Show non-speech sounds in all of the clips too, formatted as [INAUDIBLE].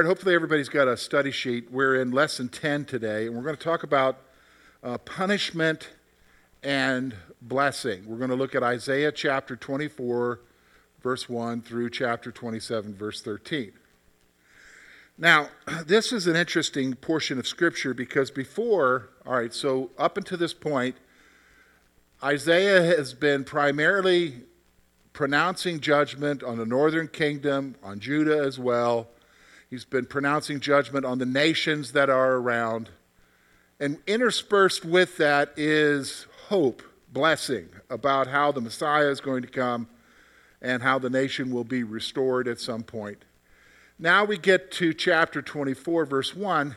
All right, hopefully everybody's got a study sheet. We're in lesson 10 today, and we're going to talk about uh, punishment and blessing. We're going to look at Isaiah chapter 24, verse 1 through chapter 27, verse 13. Now, [CLEARS THROAT] this is an interesting portion of Scripture because before, all right, so up until this point, Isaiah has been primarily pronouncing judgment on the northern kingdom, on Judah as well He's been pronouncing judgment on the nations that are around. And interspersed with that is hope, blessing about how the Messiah is going to come and how the nation will be restored at some point. Now we get to chapter 24, verse 1,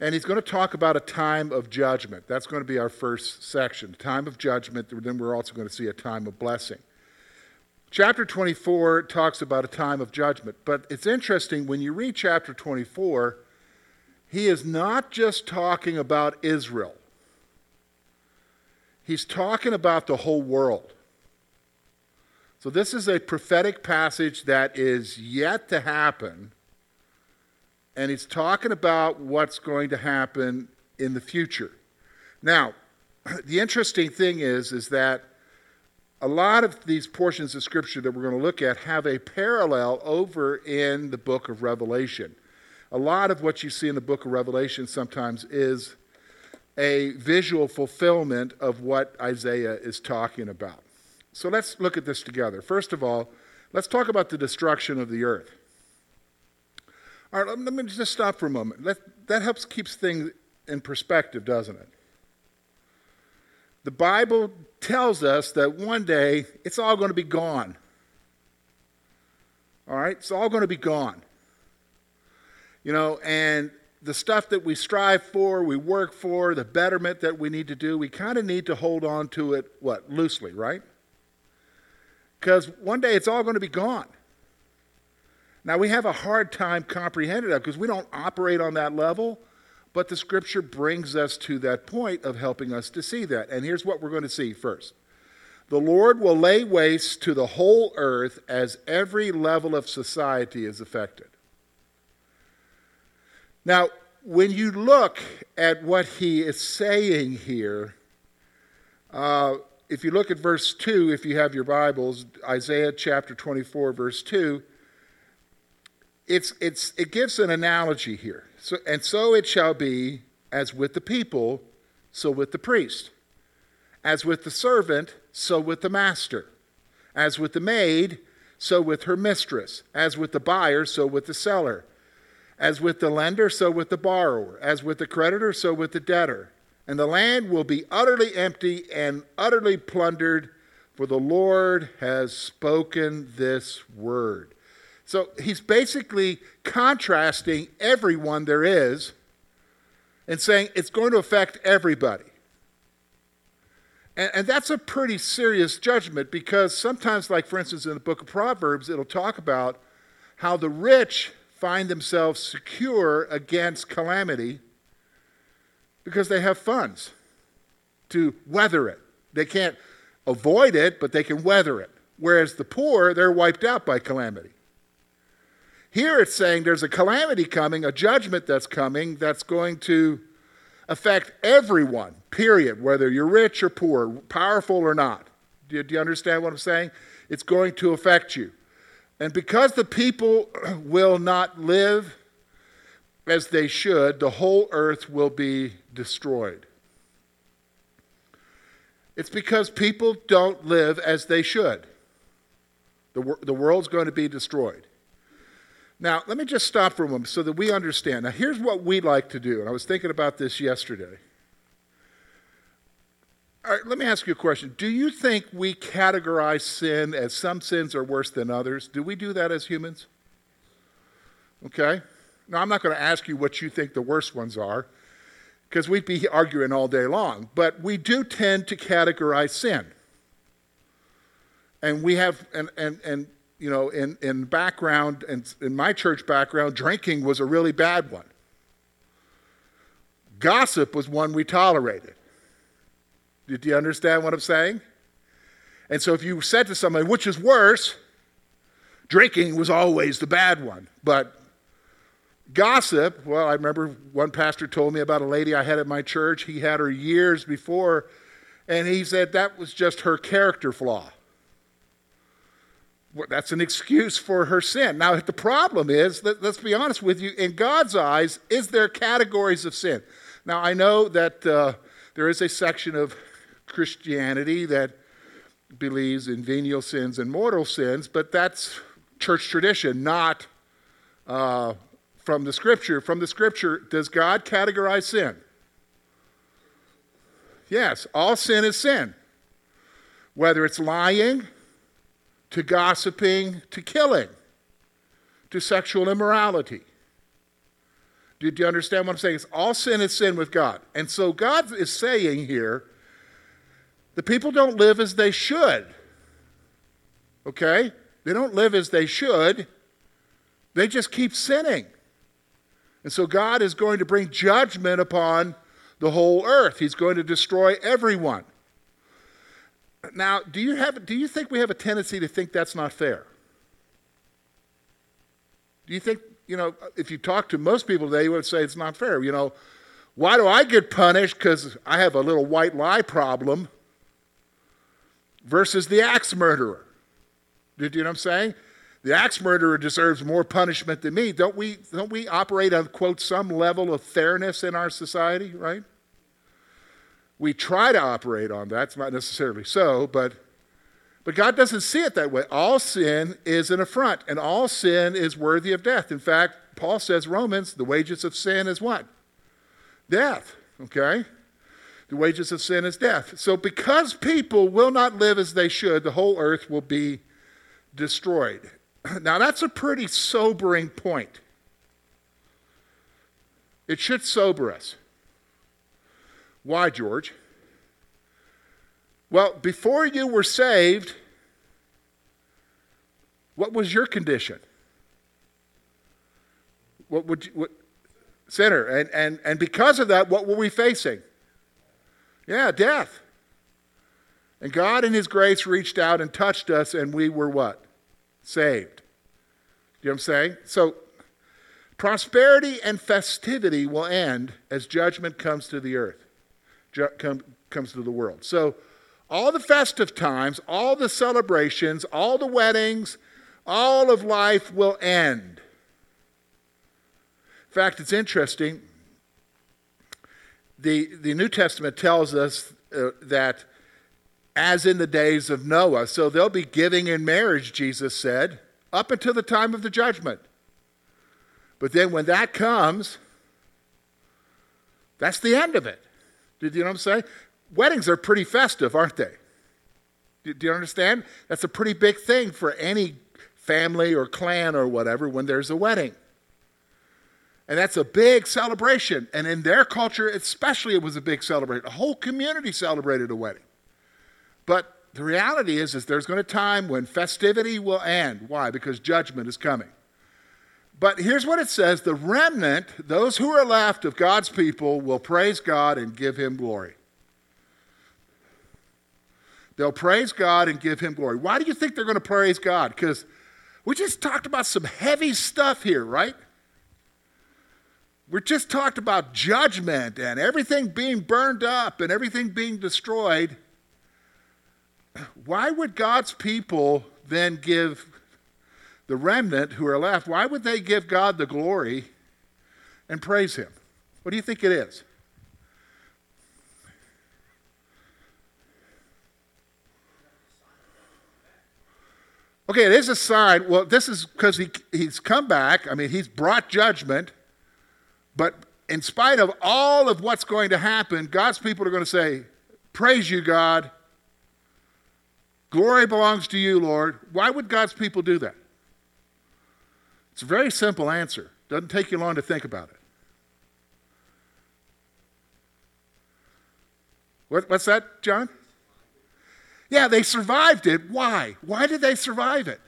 and he's going to talk about a time of judgment. That's going to be our first section time of judgment. Then we're also going to see a time of blessing. Chapter 24 talks about a time of judgment, but it's interesting when you read chapter 24, he is not just talking about Israel, he's talking about the whole world. So, this is a prophetic passage that is yet to happen, and he's talking about what's going to happen in the future. Now, [CLEARS THROAT] the interesting thing is, is that a lot of these portions of Scripture that we're going to look at have a parallel over in the book of Revelation. A lot of what you see in the book of Revelation sometimes is a visual fulfillment of what Isaiah is talking about. So let's look at this together. First of all, let's talk about the destruction of the earth. All right, let me just stop for a moment. That, that helps keeps things in perspective, doesn't it? The Bible tells us that one day it's all going to be gone. All right? It's all going to be gone. You know, and the stuff that we strive for, we work for, the betterment that we need to do, we kind of need to hold on to it, what, loosely, right? Because one day it's all going to be gone. Now, we have a hard time comprehending that because we don't operate on that level. But the scripture brings us to that point of helping us to see that. And here's what we're going to see first The Lord will lay waste to the whole earth as every level of society is affected. Now, when you look at what he is saying here, uh, if you look at verse 2, if you have your Bibles, Isaiah chapter 24, verse 2, it's, it's, it gives an analogy here. So, and so it shall be as with the people, so with the priest. As with the servant, so with the master. As with the maid, so with her mistress. As with the buyer, so with the seller. As with the lender, so with the borrower. As with the creditor, so with the debtor. And the land will be utterly empty and utterly plundered, for the Lord has spoken this word. So he's basically contrasting everyone there is and saying it's going to affect everybody. And, and, that's a pretty serious judgment because sometimes, like for instance, in the book of Proverbs, it'll talk about how the rich find themselves secure against calamity because they have funds to weather it. They can't avoid it, but they can weather it. Whereas the poor, they're wiped out by calamity. Here it's saying there's a calamity coming, a judgment that's coming that's going to affect everyone, period, whether you're rich or poor, powerful or not. Do you, do you understand what I'm saying? It's going to affect you. And because the people [CLEARS THROAT] will not live as they should, the whole earth will be destroyed. It's because people don't live as they should. The, the world's going to be destroyed. Now, let me just stop for a moment so that we understand. Now, here's what we like to do, and I was thinking about this yesterday. All right, let me ask you a question. Do you think we categorize sin as some sins are worse than others? Do we do that as humans? Okay? Now, I'm not going to ask you what you think the worst ones are, because we'd be arguing all day long, but we do tend to categorize sin. And we have, and, and, and you know, in, in background, and in my church background, drinking was a really bad one. Gossip was one we tolerated. Did you understand what I'm saying? And so if you said to somebody, which is worse, drinking was always the bad one. But Gossip, well, I remember one pastor told me about a lady I had at my church. He had her years before, and he said that was just her character flaw. That's an excuse for her sin. Now, the problem is, that, let's be honest with you, in God's eyes, is there categories of sin? Now, I know that uh, there is a section of Christianity that believes in venial sins and mortal sins, but that's church tradition, not uh, from the scripture. From the scripture, does God categorize sin? Yes, all sin is sin. Whether it's lying, to gossiping, to killing, to sexual immorality. Do, you understand what I'm saying? It's all sin is sin with God. And so God is saying here, the people don't live as they should. Okay? They don't live as they should. They just keep sinning. And so God is going to bring judgment upon the whole earth. He's going to destroy everyone. Now, do you, have, do you think we have a tendency to think that's not fair? Do you think, you know, if you talk to most people today, you would say it's not fair. You know, why do I get punished because I have a little white lie problem versus the axe murderer? Do you know what I'm saying? The axe murderer deserves more punishment than me. Don't we, don't we operate on, quote, some level of fairness in our society, right? We try to operate on that. It's not necessarily so, but, but God doesn't see it that way. All sin is an affront, and all sin is worthy of death. In fact, Paul says, Romans, the wages of sin is what? Death, okay? The wages of sin is death. So, because people will not live as they should, the whole earth will be destroyed. [CLEARS THROAT] Now, that's a pretty sobering point. It should sober us. Why, George? Well, before you were saved, what was your condition? What would you, what, sinner? And, and, and because of that, what were we facing? Yeah, death. And God in His grace reached out and touched us, and we were what? Saved. You know what I'm saying? So, prosperity and festivity will end as judgment comes to the earth comes to the world. So, all the festive times, all the celebrations, all the weddings, all of life will end. In fact, it's interesting. The, the New Testament tells us uh, that as in the days of Noah, so they'll be giving in marriage, Jesus said, up until the time of the judgment. But then when that comes, that's the end of it. Do you know what I'm saying? Weddings are pretty festive, aren't they? Do, you understand? That's a pretty big thing for any family or clan or whatever when there's a wedding. And that's a big celebration. And in their culture, especially, it was a big celebration. A whole community celebrated a wedding. But the reality is, is there's going to be a time when festivity will end. Why? Because judgment is coming. But here's what it says the remnant, those who are left of God's people, will praise God and give him glory. They'll praise God and give him glory. Why do you think they're going to praise God? Because we just talked about some heavy stuff here, right? We just talked about judgment and everything being burned up and everything being destroyed. Why would God's people then give the remnant who are left, why would they give God the glory and praise Him? What do you think it is? Okay, it is a sign. Well, this is because he, he's come back. I mean, he's brought judgment. But in spite of all of what's going to happen, God's people are going to say, Praise you, God. Glory belongs to you, Lord. Why would God's people do that? It's a very simple answer. Doesn't take you long to think about it. What, what's that, John? Yeah, they survived it. Why? Why did they survive it?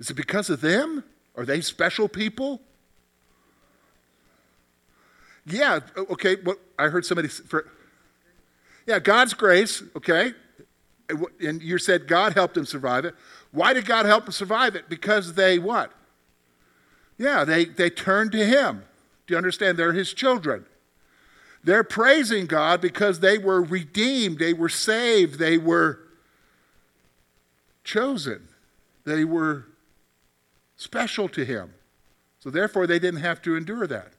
Is it because of them? Are they special people? Yeah, okay. What I heard somebody for, Yeah, God's grace, okay? And you said God helped them survive it. Why did God help them survive it? Because they what? Yeah, they, they turned to him. Do you understand? They're his children. They're praising God because they were redeemed, they were saved, they were chosen, they were special to him. So therefore, they didn't have to endure that.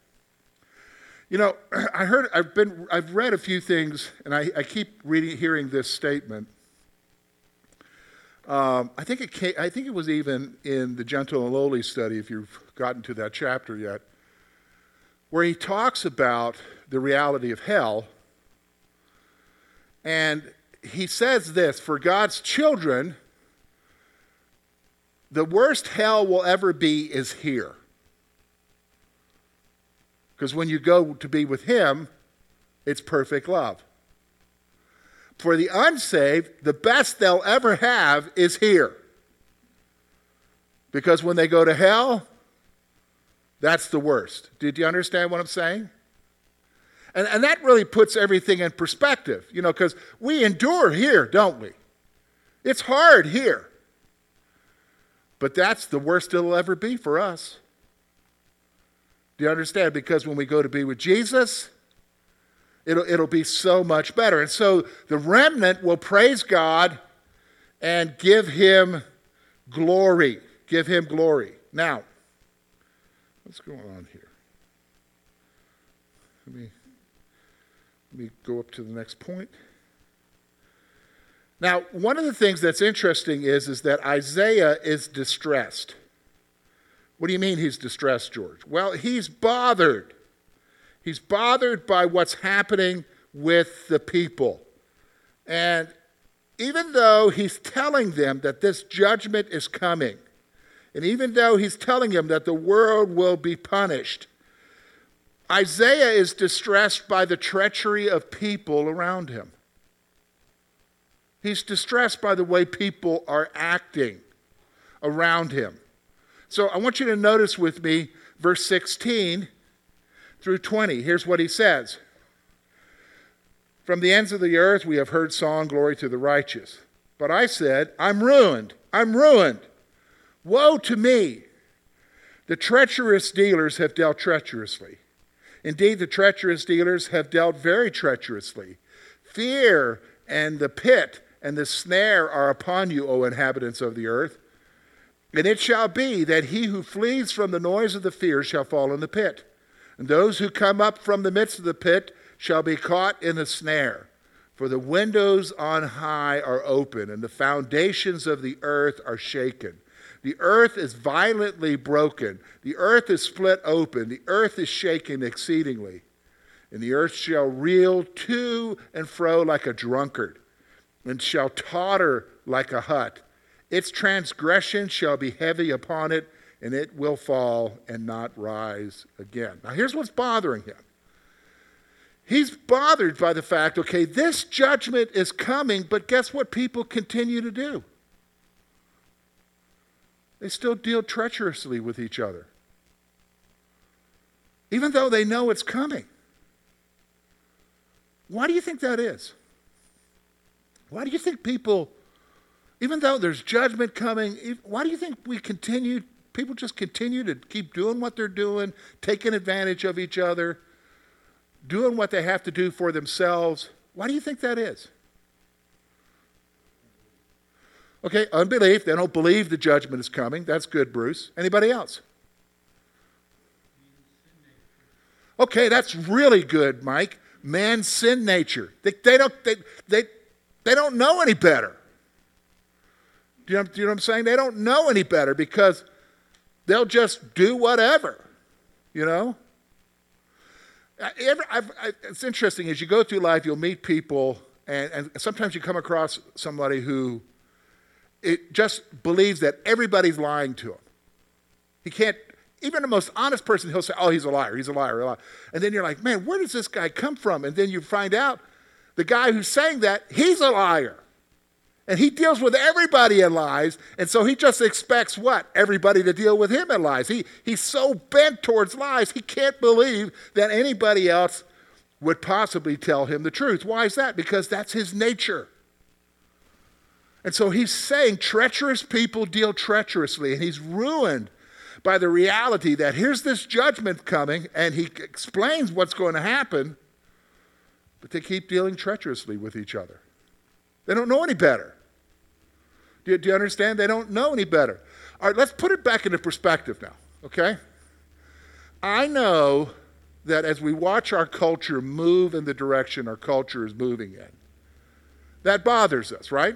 You know, [CLEARS THROAT] I heard, I've been, I've read a few things, and I, I keep reading, hearing this statement. Um, I think it came, I think it was even in the Gentle and Lowly study, if you've gotten to that chapter yet, where he talks about the reality of hell. And he says this for God's children, the worst hell will ever be is here. Because when you go to be with Him, it's perfect love. For the unsaved, the best they'll ever have is here. Because when they go to hell, that's the worst. Did you understand what I'm saying? And, and that really puts everything in perspective, you know, because we endure here, don't we? It's hard here. But that's the worst it'll ever be for us. Do you understand? Because when we go to be with Jesus, it'll, it'll be so much better. And so the remnant will praise God and give him glory. Give him glory. Now, what's going on here? Let me, let me go up to the next point. Now, one of the things that's interesting is, is that Isaiah is distressed. What do you mean he's distressed, George? Well, he's bothered. He's bothered by what's happening with the people. And even though he's telling them that this judgment is coming, and even though he's telling them that the world will be punished, Isaiah is distressed by the treachery of people around him. He's distressed by the way people are acting around him. So I want you to notice with me verse 16 through 20. Here's what he says From the ends of the earth we have heard song, glory to the righteous. But I said, I'm ruined. I'm ruined. Woe to me! The treacherous dealers have dealt treacherously. Indeed, the treacherous dealers have dealt very treacherously. Fear and the pit and the snare are upon you, O inhabitants of the earth. And it shall be that he who flees from the noise of the fear shall fall in the pit. And those who come up from the midst of the pit shall be caught in a snare. For the windows on high are open, and the foundations of the earth are shaken. The earth is violently broken. The earth is split open. The earth is shaken exceedingly. And the earth shall reel to and fro like a drunkard, and shall totter like a hut. Its transgression shall be heavy upon it, and it will fall and not rise again. Now, here's what's bothering him. He's bothered by the fact, okay, this judgment is coming, but guess what people continue to do? They still deal treacherously with each other, even though they know it's coming. Why do you think that is? Why do you think people even though there's judgment coming, why do you think we continue, people just continue to keep doing what they're doing, taking advantage of each other, doing what they have to do for themselves? Why do you think that is? Okay, unbelief. They don't believe the judgment is coming. That's good, Bruce. Anybody else? Okay, that's really good, Mike. Man's sin nature. They, they, don't, they, they, they don't know any better. Do you, know, do you know what I'm saying? They don't know any better because they'll just do whatever, you know? I've, I, it's interesting as you go through life, you'll meet people, and, and sometimes you come across somebody who it just believes that everybody's lying to him. He can't, even the most honest person, he'll say, Oh, he's a liar, he's a liar, a liar. And then you're like, Man, where does this guy come from? And then you find out the guy who's saying that, he's a liar. And he deals with everybody in lies. And so he just expects what? Everybody to deal with him in lies. He, he's so bent towards lies, he can't believe that anybody else would possibly tell him the truth. Why is that? Because that's his nature. And so he's saying treacherous people deal treacherously, and he's ruined by the reality that here's this judgment coming, and he explains what's going to happen, but they keep dealing treacherously with each other. They don't know any better. Do you, do you understand? They don't know any better. All right, let's put it back into perspective now, okay? I know that as we watch our culture move in the direction our culture is moving in, that bothers us, right?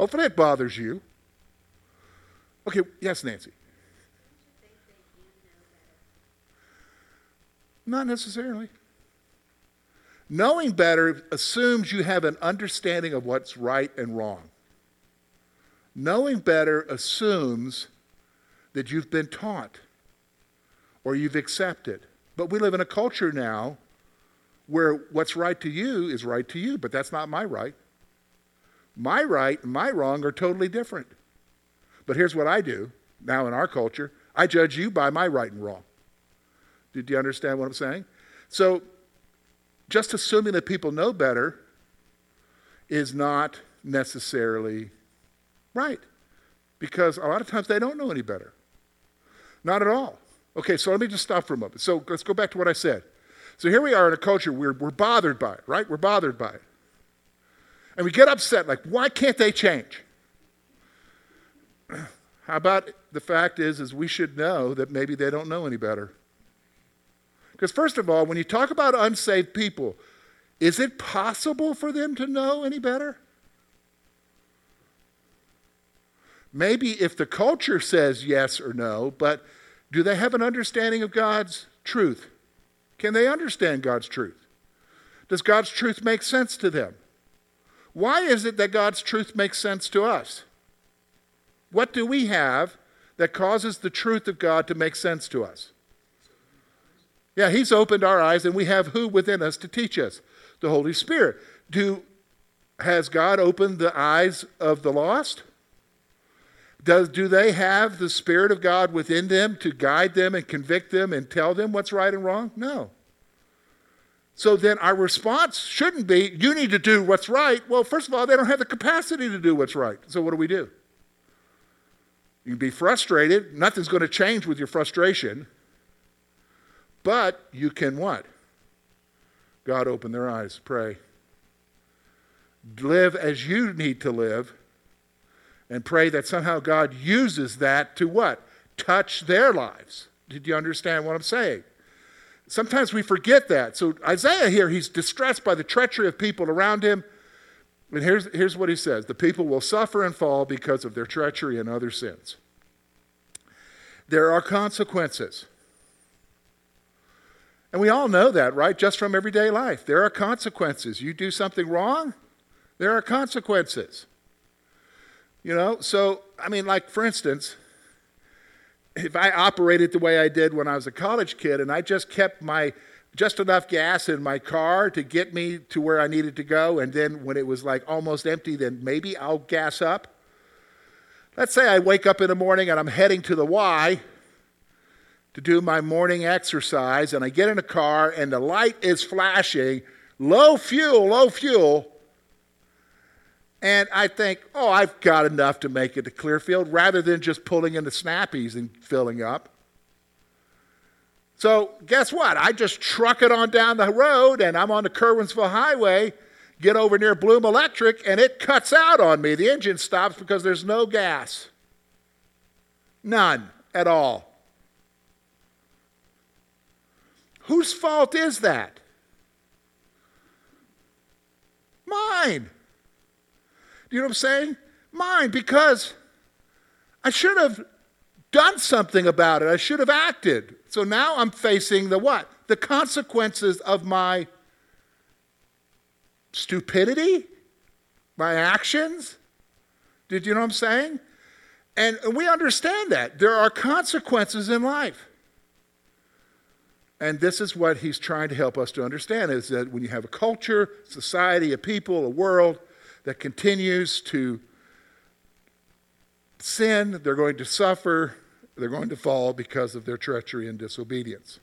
Hopefully it bothers you. Okay, yes, Nancy. Not necessarily. Knowing better assumes you have an understanding of what's right and wrong. Knowing better assumes that you've been taught or you've accepted. But we live in a culture now where what's right to you is right to you, but that's not my right. My right and my wrong are totally different. But here's what I do now in our culture I judge you by my right and wrong. Did you understand what I'm saying? So, just assuming that people know better is not necessarily right because a lot of times they don't know any better. Not at all. Okay, so let me just stop for a moment. So let's go back to what I said. So here we are in a culture where we're bothered by it, right? We're bothered by it. And we get upset, like, why can't they change? [CLEARS THROAT] How about the fact is, is we should know that maybe they don't know any better. Because first of all, when you talk about unsaved people, is it possible for them to know any better? Maybe if the culture says yes or no, but do they have an understanding of God's truth? Can they understand God's truth? Does God's truth make sense to them? Why is it that God's truth makes sense to us? What do we have that causes the truth of God to make sense to us? Yeah, He's opened our eyes, and we have who within us to teach us? The Holy Spirit. Do, has God opened the eyes of the lost? Does, do they have the Spirit of God within them to guide them and convict them and tell them what's right and wrong? No. So then our response shouldn't be, you need to do what's right. Well, first of all, they don't have the capacity to do what's right. So what do we do? You can be frustrated. Nothing's going to change with your frustration. But you can what? God, open their eyes. Pray. Live as you need to live and pray that somehow God uses that to what? Touch their lives. Did you understand what I'm saying? Sometimes we forget that. So Isaiah here, he's distressed by the treachery of people around him. And here's, here's what he says The people will suffer and fall because of their treachery and other sins. There are consequences. And we all know that, right? Just from everyday life. There are consequences. You do something wrong, there are consequences. You know, so, I mean, like for instance, if I operated the way I did when I was a college kid and I just kept my just enough gas in my car to get me to where I needed to go, and then when it was like almost empty, then maybe I'll gas up. Let's say I wake up in the morning and I'm heading to the Y to do my morning exercise, and I get in a car and the light is flashing, low fuel, low fuel. And I think, oh, I've got enough to make it to Clearfield rather than just pulling into Snappies and filling up. So, guess what? I just truck it on down the road and I'm on the Curwensville Highway, get over near Bloom Electric, and it cuts out on me. The engine stops because there's no gas. None at all. Whose fault is that? Mine. You know what I'm saying? Mine, because I should have done something about it. I should have acted. So now I'm facing the what? The consequences of my stupidity, my actions. Did you know what I'm saying? And we understand that. There are consequences in life. And this is what he's trying to help us to understand is that when you have a culture, society, a people, a world that continues to sin, they're going to suffer, they're going to fall because of their treachery and disobedience.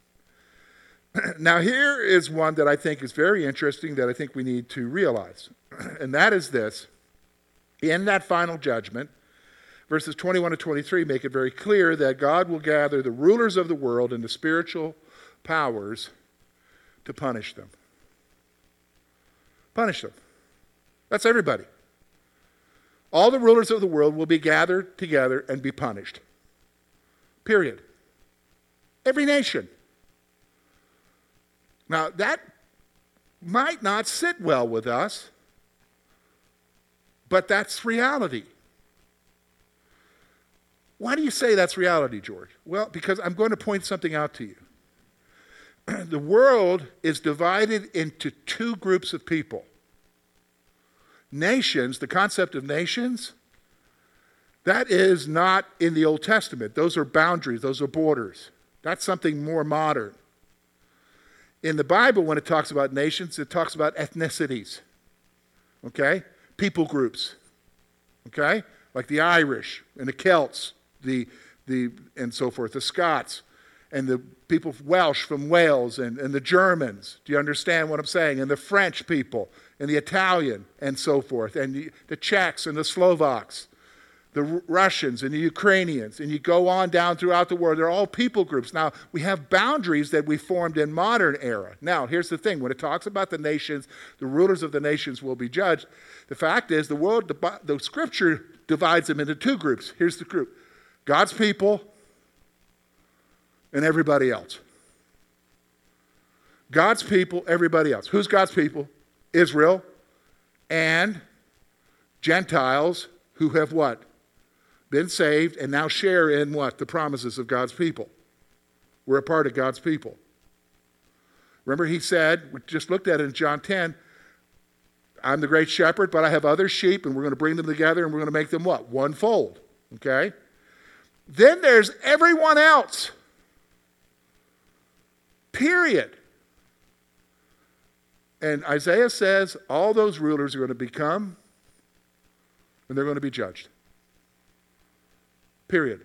[CLEARS THROAT] now, here is one that I think is very interesting that I think we need to realize, [CLEARS THROAT] and that is this in that final judgment, Verses 21 to 23 make it very clear that God will gather the rulers of the world and the spiritual powers to punish them. Punish them. That's everybody. All the rulers of the world will be gathered together and be punished. Period. Every nation. Now, that might not sit well with us, but that's reality. Why do you say that's reality, George? Well, because I'm going to point something out to you. [CLEARS THROAT] the world is divided into two groups of people nations, the concept of nations, that is not in the Old Testament. Those are boundaries, those are borders. That's something more modern. In the Bible, when it talks about nations, it talks about ethnicities, okay? People groups, okay? Like the Irish and the Celts, the, the, and so forth, the Scots, and the people Welsh from Wales, and, and the Germans. Do you understand what I'm saying? And the French people, and the Italian, and so forth, and the, the Czechs and the Slovaks the Russians and the Ukrainians, and you go on down throughout the world. They're all people groups. Now, we have boundaries that we formed in modern era. Now, here's the thing when it talks about the nations, the rulers of the nations will be judged. The fact is, the world, the, the scripture divides them into two groups. Here's the group God's people and everybody else. God's people, everybody else. Who's God's people? Israel and Gentiles who have what? been saved, and now share in what? The promises of God's people. We're a part of God's people. Remember, he said, we just looked at it in John 10, I'm the great shepherd, but I have other sheep, and we're going to bring them together, and we're going to make them what? One fold. Okay? Then there's everyone else. Period. And Isaiah says all those rulers are going to become, and they're going to be judged. Period.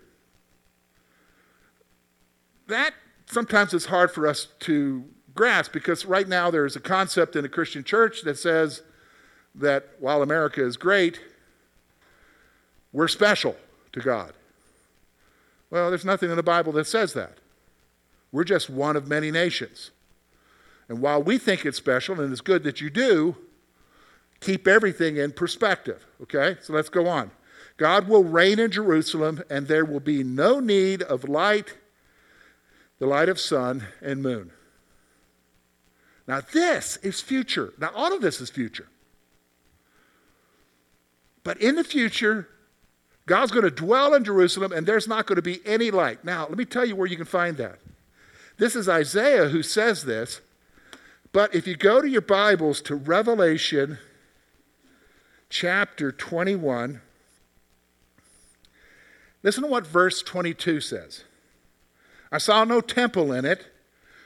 That sometimes is hard for us to grasp because right now there's a concept in the Christian church that says that while America is great, we're special to God. Well, there's nothing in the Bible that says that. We're just one of many nations. And while we think it's special, and it's good that you do, keep everything in perspective. Okay? So let's go on. God will reign in Jerusalem, and there will be no need of light, the light of sun and moon. Now, this is future. Now, all of this is future. But in the future, God's going to dwell in Jerusalem, and there's not going to be any light. Now, let me tell you where you can find that. This is Isaiah who says this. But if you go to your Bibles to Revelation chapter 21, Listen to what verse 22 says. I saw no temple in it,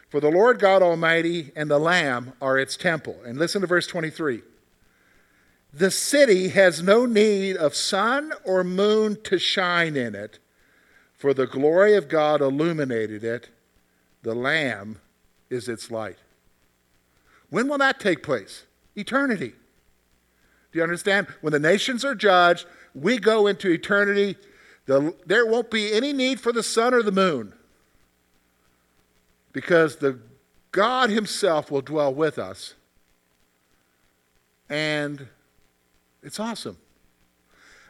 for the Lord God Almighty and the Lamb are its temple. And listen to verse 23. The city has no need of sun or moon to shine in it, for the glory of God illuminated it. The Lamb is its light. When will that take place? Eternity. Do you understand? When the nations are judged, we go into eternity the, there won't be any need for the sun or the moon because the God Himself will dwell with us. And it's awesome.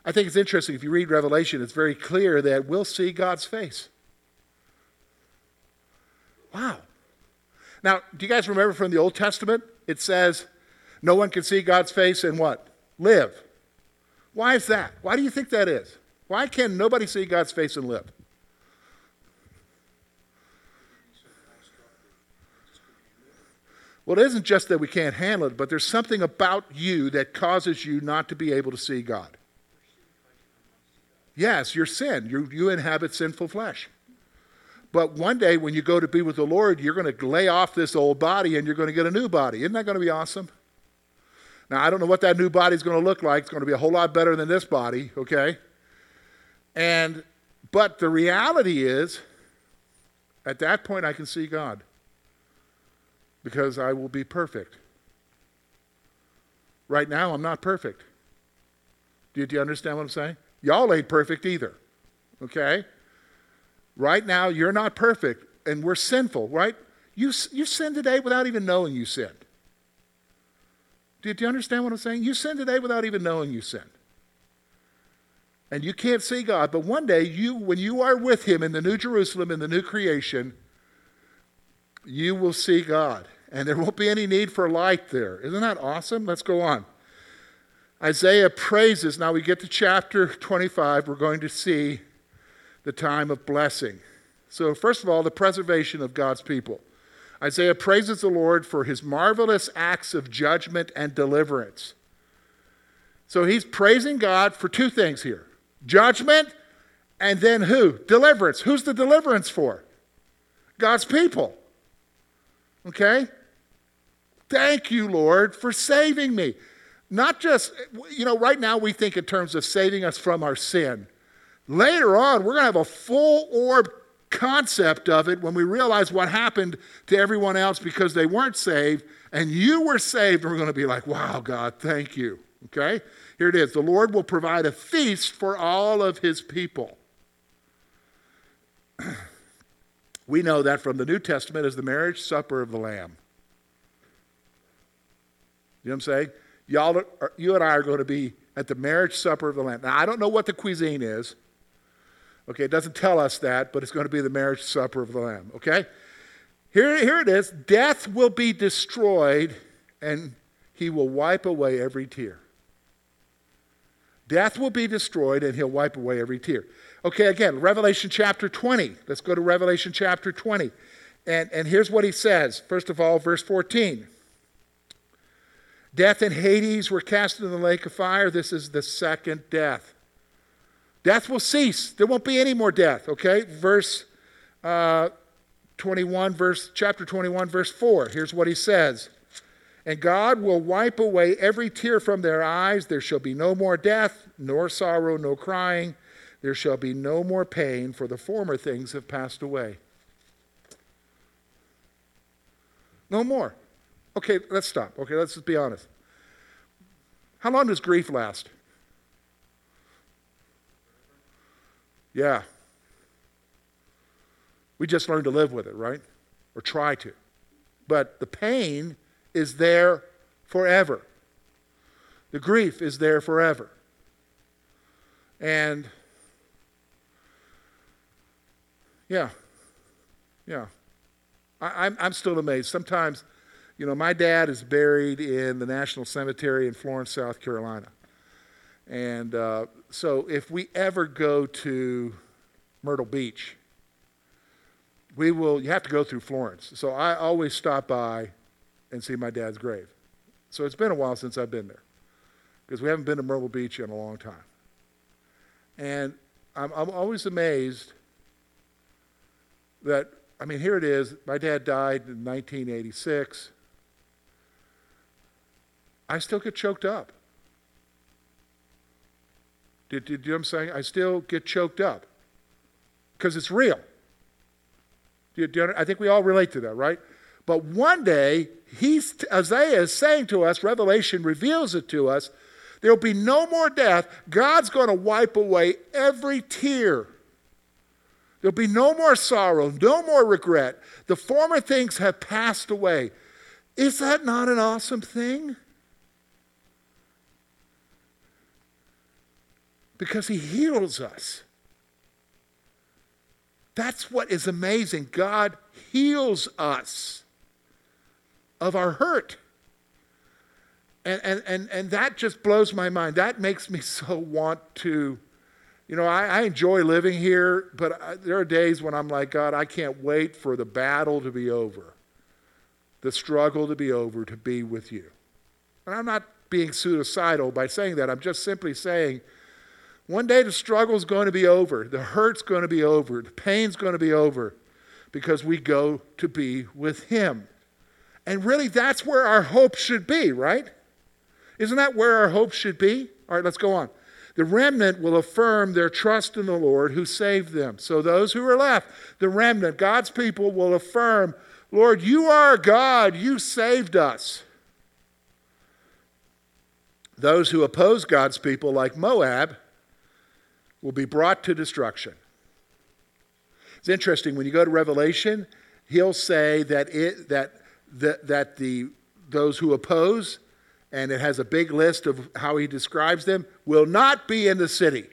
I think it's interesting. If you read Revelation, it's very clear that we'll see God's face. Wow. Now, do you guys remember from the Old Testament? It says, no one can see God's face and what? Live. Why is that? Why do you think that is? Why can nobody see God's face and live? Well, it isn't just that we can't handle it, but there's something about you that causes you not to be able to see God. Yes, your sin. You, you inhabit sinful flesh. But one day when you go to be with the Lord, you're going to lay off this old body and you're going to get a new body. Isn't that going to be awesome? Now, I don't know what that new body is going to look like. It's going to be a whole lot better than this body, okay? And but the reality is at that point I can see God because I will be perfect. Right now I'm not perfect. Do you, do you understand what I'm saying? Y'all ain't perfect either. Okay? Right now, you're not perfect, and we're sinful, right? You, you sinned today without even knowing you sinned. Do, do you understand what I'm saying? You sinned today without even knowing you sinned. And you can't see God, but one day, you, when you are with Him in the New Jerusalem, in the new creation, you will see God. And there won't be any need for light there. Isn't that awesome? Let's go on. Isaiah praises. Now we get to chapter 25. We're going to see the time of blessing. So, first of all, the preservation of God's people. Isaiah praises the Lord for his marvelous acts of judgment and deliverance. So he's praising God for two things here judgment and then who? Deliverance. Who's the deliverance for? God's people. Okay? Thank you, Lord, for saving me. Not just, you know, right now we think in terms of saving us from our sin. Later on, we're going to have a full orb concept of it when we realize what happened to everyone else because they weren't saved and you were saved. And we're going to be like, wow, God, thank you. Okay? Here it is The Lord will provide a feast for all of his people. [CLEARS THROAT] we know that from the New Testament as the marriage supper of the Lamb. You know what I'm saying? Y'all, are, you and I are going to be at the marriage supper of the Lamb. Now, I don't know what the cuisine is. Okay, it doesn't tell us that, but it's going to be the marriage supper of the Lamb. Okay? Here, here it is Death will be destroyed, and he will wipe away every tear. Death will be destroyed, and he'll wipe away every tear. Okay, again, Revelation chapter 20. Let's go to Revelation chapter 20. And, and here's what he says. First of all, verse 14. Death and Hades were cast into the lake of fire. This is the second death. Death will cease. There won't be any more death, okay? Verse uh, 21, verse, chapter 21, verse 4. Here's what he says. And God will wipe away every tear from their eyes. There shall be no more death, nor sorrow, no crying. There shall be no more pain, for the former things have passed away. No more. Okay, let's stop. Okay, let's just be honest. How long does grief last? Yeah. We just learn to live with it, right? Or try to. But the pain is there forever. The grief is there forever. And yeah, yeah. I, am I'm, I'm still amazed. Sometimes, you know, my dad is buried in the National Cemetery in Florence, South Carolina. And uh, so if we ever go to Myrtle Beach, we will, you have to go through Florence. So I always stop by and see my dad's grave. So it's been a while since I've been there because we haven't been to Myrtle Beach in a long time. And I'm, I'm always amazed that, I mean, here it is. My dad died in 1986. I still get choked up. Do, do, do you know what I'm saying? I still get choked up because it's real. Do do I think we all relate to that, right? But one day, he's, Isaiah is saying to us, Revelation reveals it to us, there'll be no more death. God's going to wipe away every tear. There'll be no more sorrow, no more regret. The former things have passed away. Is that not an awesome thing? Because he heals us. That's what is amazing. God heals us of our hurt. And, and, and, and that just blows my mind. That makes me [LAUGHS] so want to, you know, I, I enjoy living here, but I, there are days when I'm like, God, I can't wait for the battle to be over, the struggle to be over, to be with you. And I'm not being suicidal by saying that. I'm just simply saying, one day the struggle is going to be over, the hurt's going to be over, the pain's going to be over because we go to be with Him. And really, that's where our hope should be, right? Isn't that where our hope should be? All right, let's go on. The remnant will affirm their trust in the Lord who saved them. So, those who are left, the remnant, God's people, will affirm, Lord, you are God, you saved us. Those who oppose God's people, like Moab, will be brought to destruction. It's interesting when you go to Revelation, he'll say that it that that, that the those who oppose, and it has a big list of how he describes them, will not be in the city.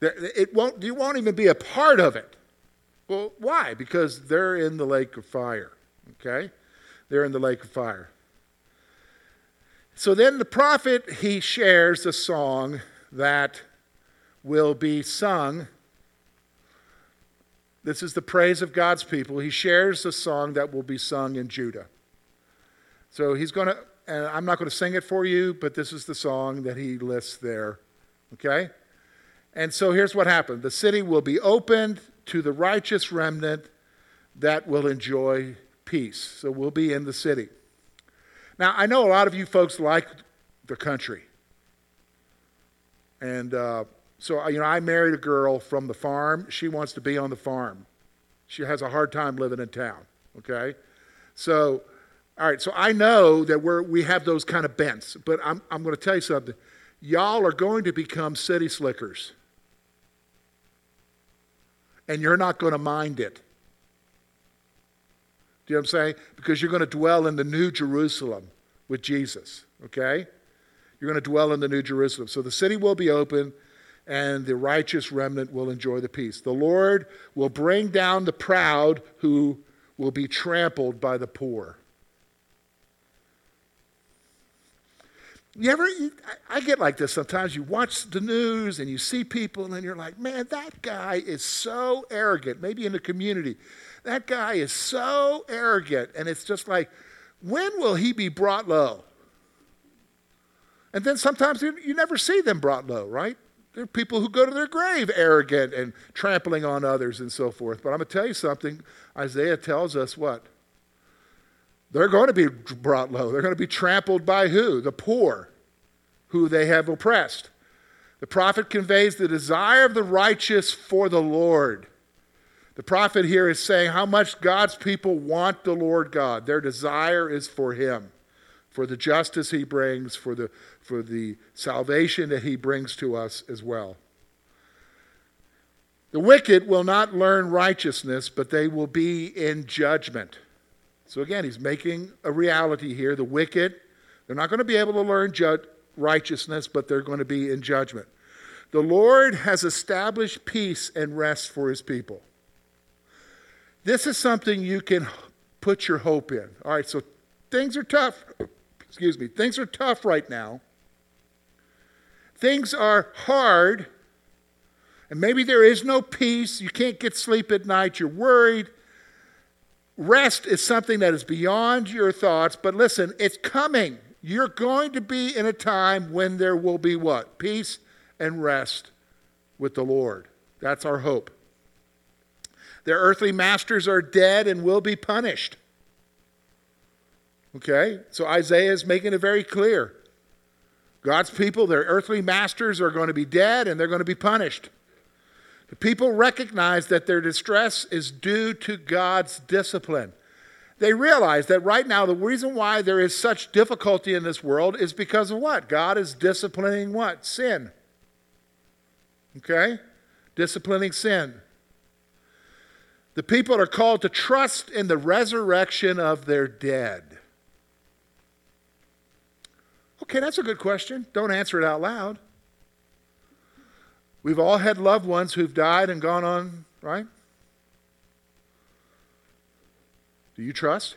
It won't, you won't even be a part of it. Well, why? Because they're in the lake of fire. Okay? They're in the lake of fire. So then the prophet, he shares a song that will be sung. This is the praise of God's people. He shares a song that will be sung in Judah. So he's going to, and I'm not going to sing it for you, but this is the song that he lists there. Okay? And so here's what happened the city will be opened to the righteous remnant that will enjoy peace. So we'll be in the city. Now, I know a lot of you folks like the country. And uh, so, you know, I married a girl from the farm. She wants to be on the farm. She has a hard time living in town, okay? So, all right, so I know that we're, we have those kind of bents, but I'm, I'm going to tell you something. Y'all are going to become city slickers and you're not going to mind it. Do you know what I'm saying? Because you're going to dwell in the new Jerusalem with Jesus, okay? You're going to dwell in the new Jerusalem. So the city will be open and the righteous remnant will enjoy the peace. The Lord will bring down the proud who will be trampled by the poor. You ever, I get like this sometimes. You watch the news and you see people, and you're like, man, that guy is so arrogant. Maybe in the community, that guy is so arrogant. And it's just like, when will he be brought low? And then sometimes you, you never see them brought low, right? There are people who go to their grave arrogant and trampling on others and so forth. But I'm going to tell you something. Isaiah tells us what? They're going to be brought low. They're going to be trampled by who? The poor, who they have oppressed. The prophet conveys the desire of the righteous for the Lord. The prophet here is saying how much God's people want the Lord God. Their desire is for Him, for the justice He brings, for the, for the salvation that He brings to us as well. The wicked will not learn righteousness, but they will be in judgment. So again, he's making a reality here. The wicked, they're not going to be able to learn ju- righteousness, but they're going to be in judgment. The Lord has established peace and rest for his people. This is something you can put your hope in. All right, so things are tough. Excuse me. Things are tough right now. Things are hard. And maybe there is no peace. You can't get sleep at night. You're worried. Rest is something that is beyond your thoughts, but listen, it's coming. You're going to be in a time when there will be what? Peace and rest with the Lord. That's our hope. Their earthly masters are dead and will be punished. Okay? So Isaiah is making it very clear. God's people, their earthly masters, are going to be dead and they're going to be punished. The people recognize that their distress is due to God's discipline. They realize that right now, the reason why there is such difficulty in this world is because of what? God is disciplining what? Sin. Okay? Disciplining sin. The people are called to trust in the resurrection of their dead. Okay, that's a good question. Don't answer it out loud. We've all had loved ones who've died and gone on, right? Do you trust?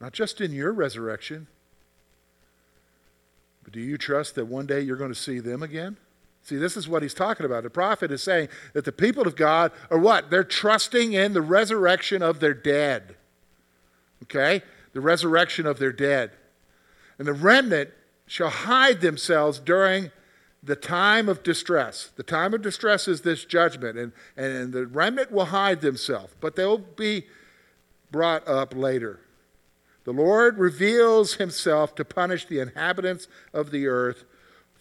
Not just in your resurrection, but do you trust that one day you're going to see them again? See, this is what he's talking about. The prophet is saying that the people of God are what? They're trusting in the resurrection of their dead. Okay? The resurrection of their dead. And the remnant shall hide themselves during the time of distress. The time of distress is this judgment, and, and the remnant will hide themselves, but they'll be brought up later. The Lord reveals himself to punish the inhabitants of the earth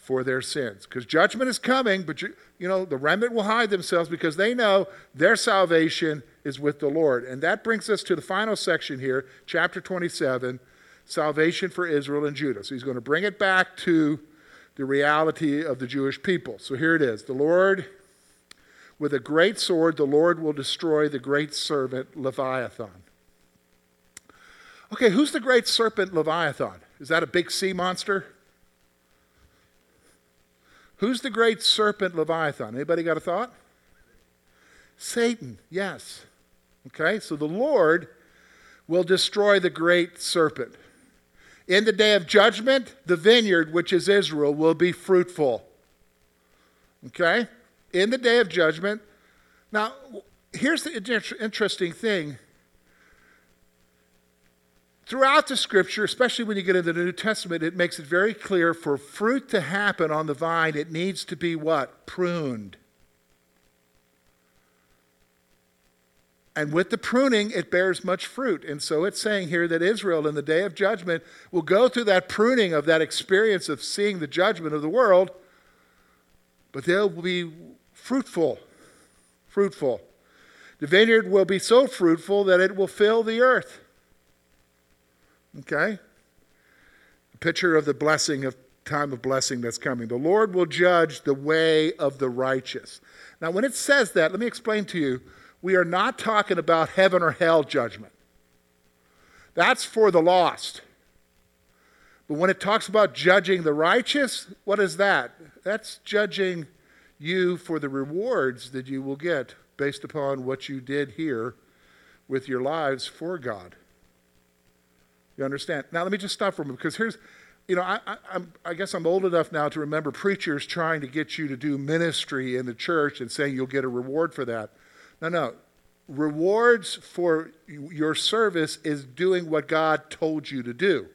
for their sins. Because judgment is coming, but you, you know, the remnant will hide themselves because they know their salvation is with the Lord. And that brings us to the final section here, chapter 27, salvation for Israel and Judah. So he's going to bring it back to the reality of the Jewish people. So here it is The Lord, with a great sword, the Lord will destroy the great serpent Leviathan. Okay, who's the great serpent Leviathan? Is that a big sea monster? Who's the great serpent Leviathan? Anybody got a thought? Satan, yes. Okay, so the Lord will destroy the great serpent. In the day of judgment, the vineyard, which is Israel, will be fruitful. Okay? In the day of judgment. Now, here's the interesting thing. Throughout the scripture, especially when you get into the New Testament, it makes it very clear for fruit to happen on the vine, it needs to be what? Pruned. And with the pruning, it bears much fruit. And so it's saying here that Israel, in the day of judgment, will go through that pruning of that experience of seeing the judgment of the world, but they'll be fruitful. Fruitful. The vineyard will be so fruitful that it will fill the earth. Okay? A picture of the blessing of time of blessing that's coming. The Lord will judge the way of the righteous. Now, when it says that, let me explain to you we are not talking about heaven or hell judgment. That's for the lost. But when it talks about judging the righteous, what is that? That's judging you for the rewards that you will get based upon what you did here with your lives for God. You understand? Now, let me just stop for a moment because here's, you know, I, I, I, guess I'm old enough now to remember preachers trying to get you to do ministry in the church and saying you'll get a reward for that. No, no. Rewards for your service is doing what God told you to do.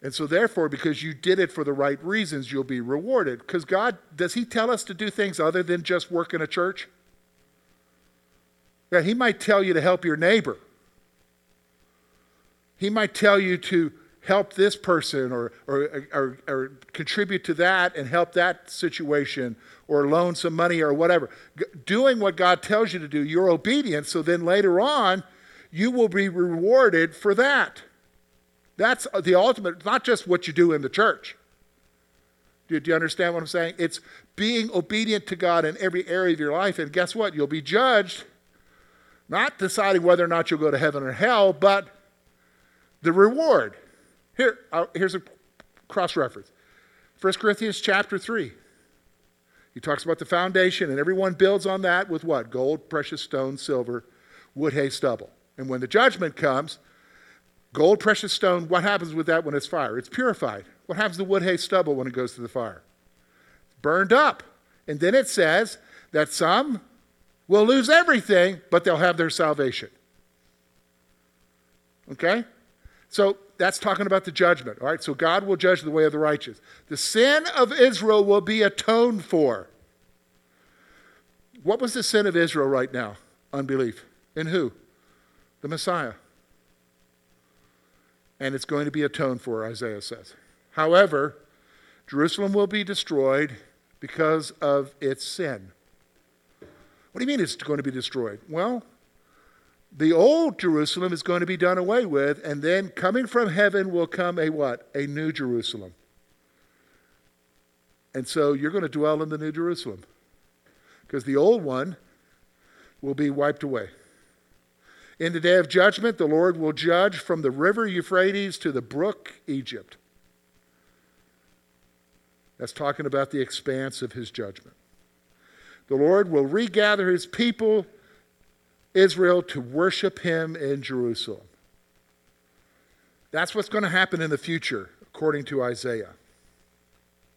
And so, therefore, because you did it for the right reasons, you'll be rewarded. Because God, does He tell us to do things other than just work in a church? Yeah, He might tell you to help your neighbor. He might tell you to help this person or, or, or, or, contribute to that and help that situation or loan some money or whatever. G- doing what God tells you to do, you're obedient, so then later on, you will be rewarded for that. That's the ultimate, not just what you do in the church. Do, do you understand what I'm saying? It's being obedient to God in every area of your life, and guess what? You'll be judged, not deciding whether or not you'll go to heaven or hell, but the reward. Here, here's a cross reference 1 Corinthians chapter 3. He talks about the foundation, and everyone builds on that with what? Gold, precious stone, silver, wood, hay, stubble. And when the judgment comes, gold, precious stone, what happens with that when it's fire? It's purified. What happens to wood, hay, stubble when it goes to the fire? Burned up. And then it says that some will lose everything, but they'll have their salvation. Okay? So that's talking about the judgment. All right, so God will judge the way of the righteous. The sin of Israel will be atoned for. What was the sin of Israel right now? Unbelief. In who? The Messiah. And it's going to be atoned for, Isaiah says. However, Jerusalem will be destroyed because of its sin. What do you mean it's going to be destroyed? Well, the old Jerusalem is going to be done away with, and then coming from heaven will come a what? A new Jerusalem. And so you're going to dwell in the new Jerusalem because the old one will be wiped away. In the day of judgment, the Lord will judge from the river Euphrates to the brook Egypt. That's talking about the expanse of his judgment. The Lord will regather his people Israel to worship him in Jerusalem. That's what's going to happen in the future, according to Isaiah.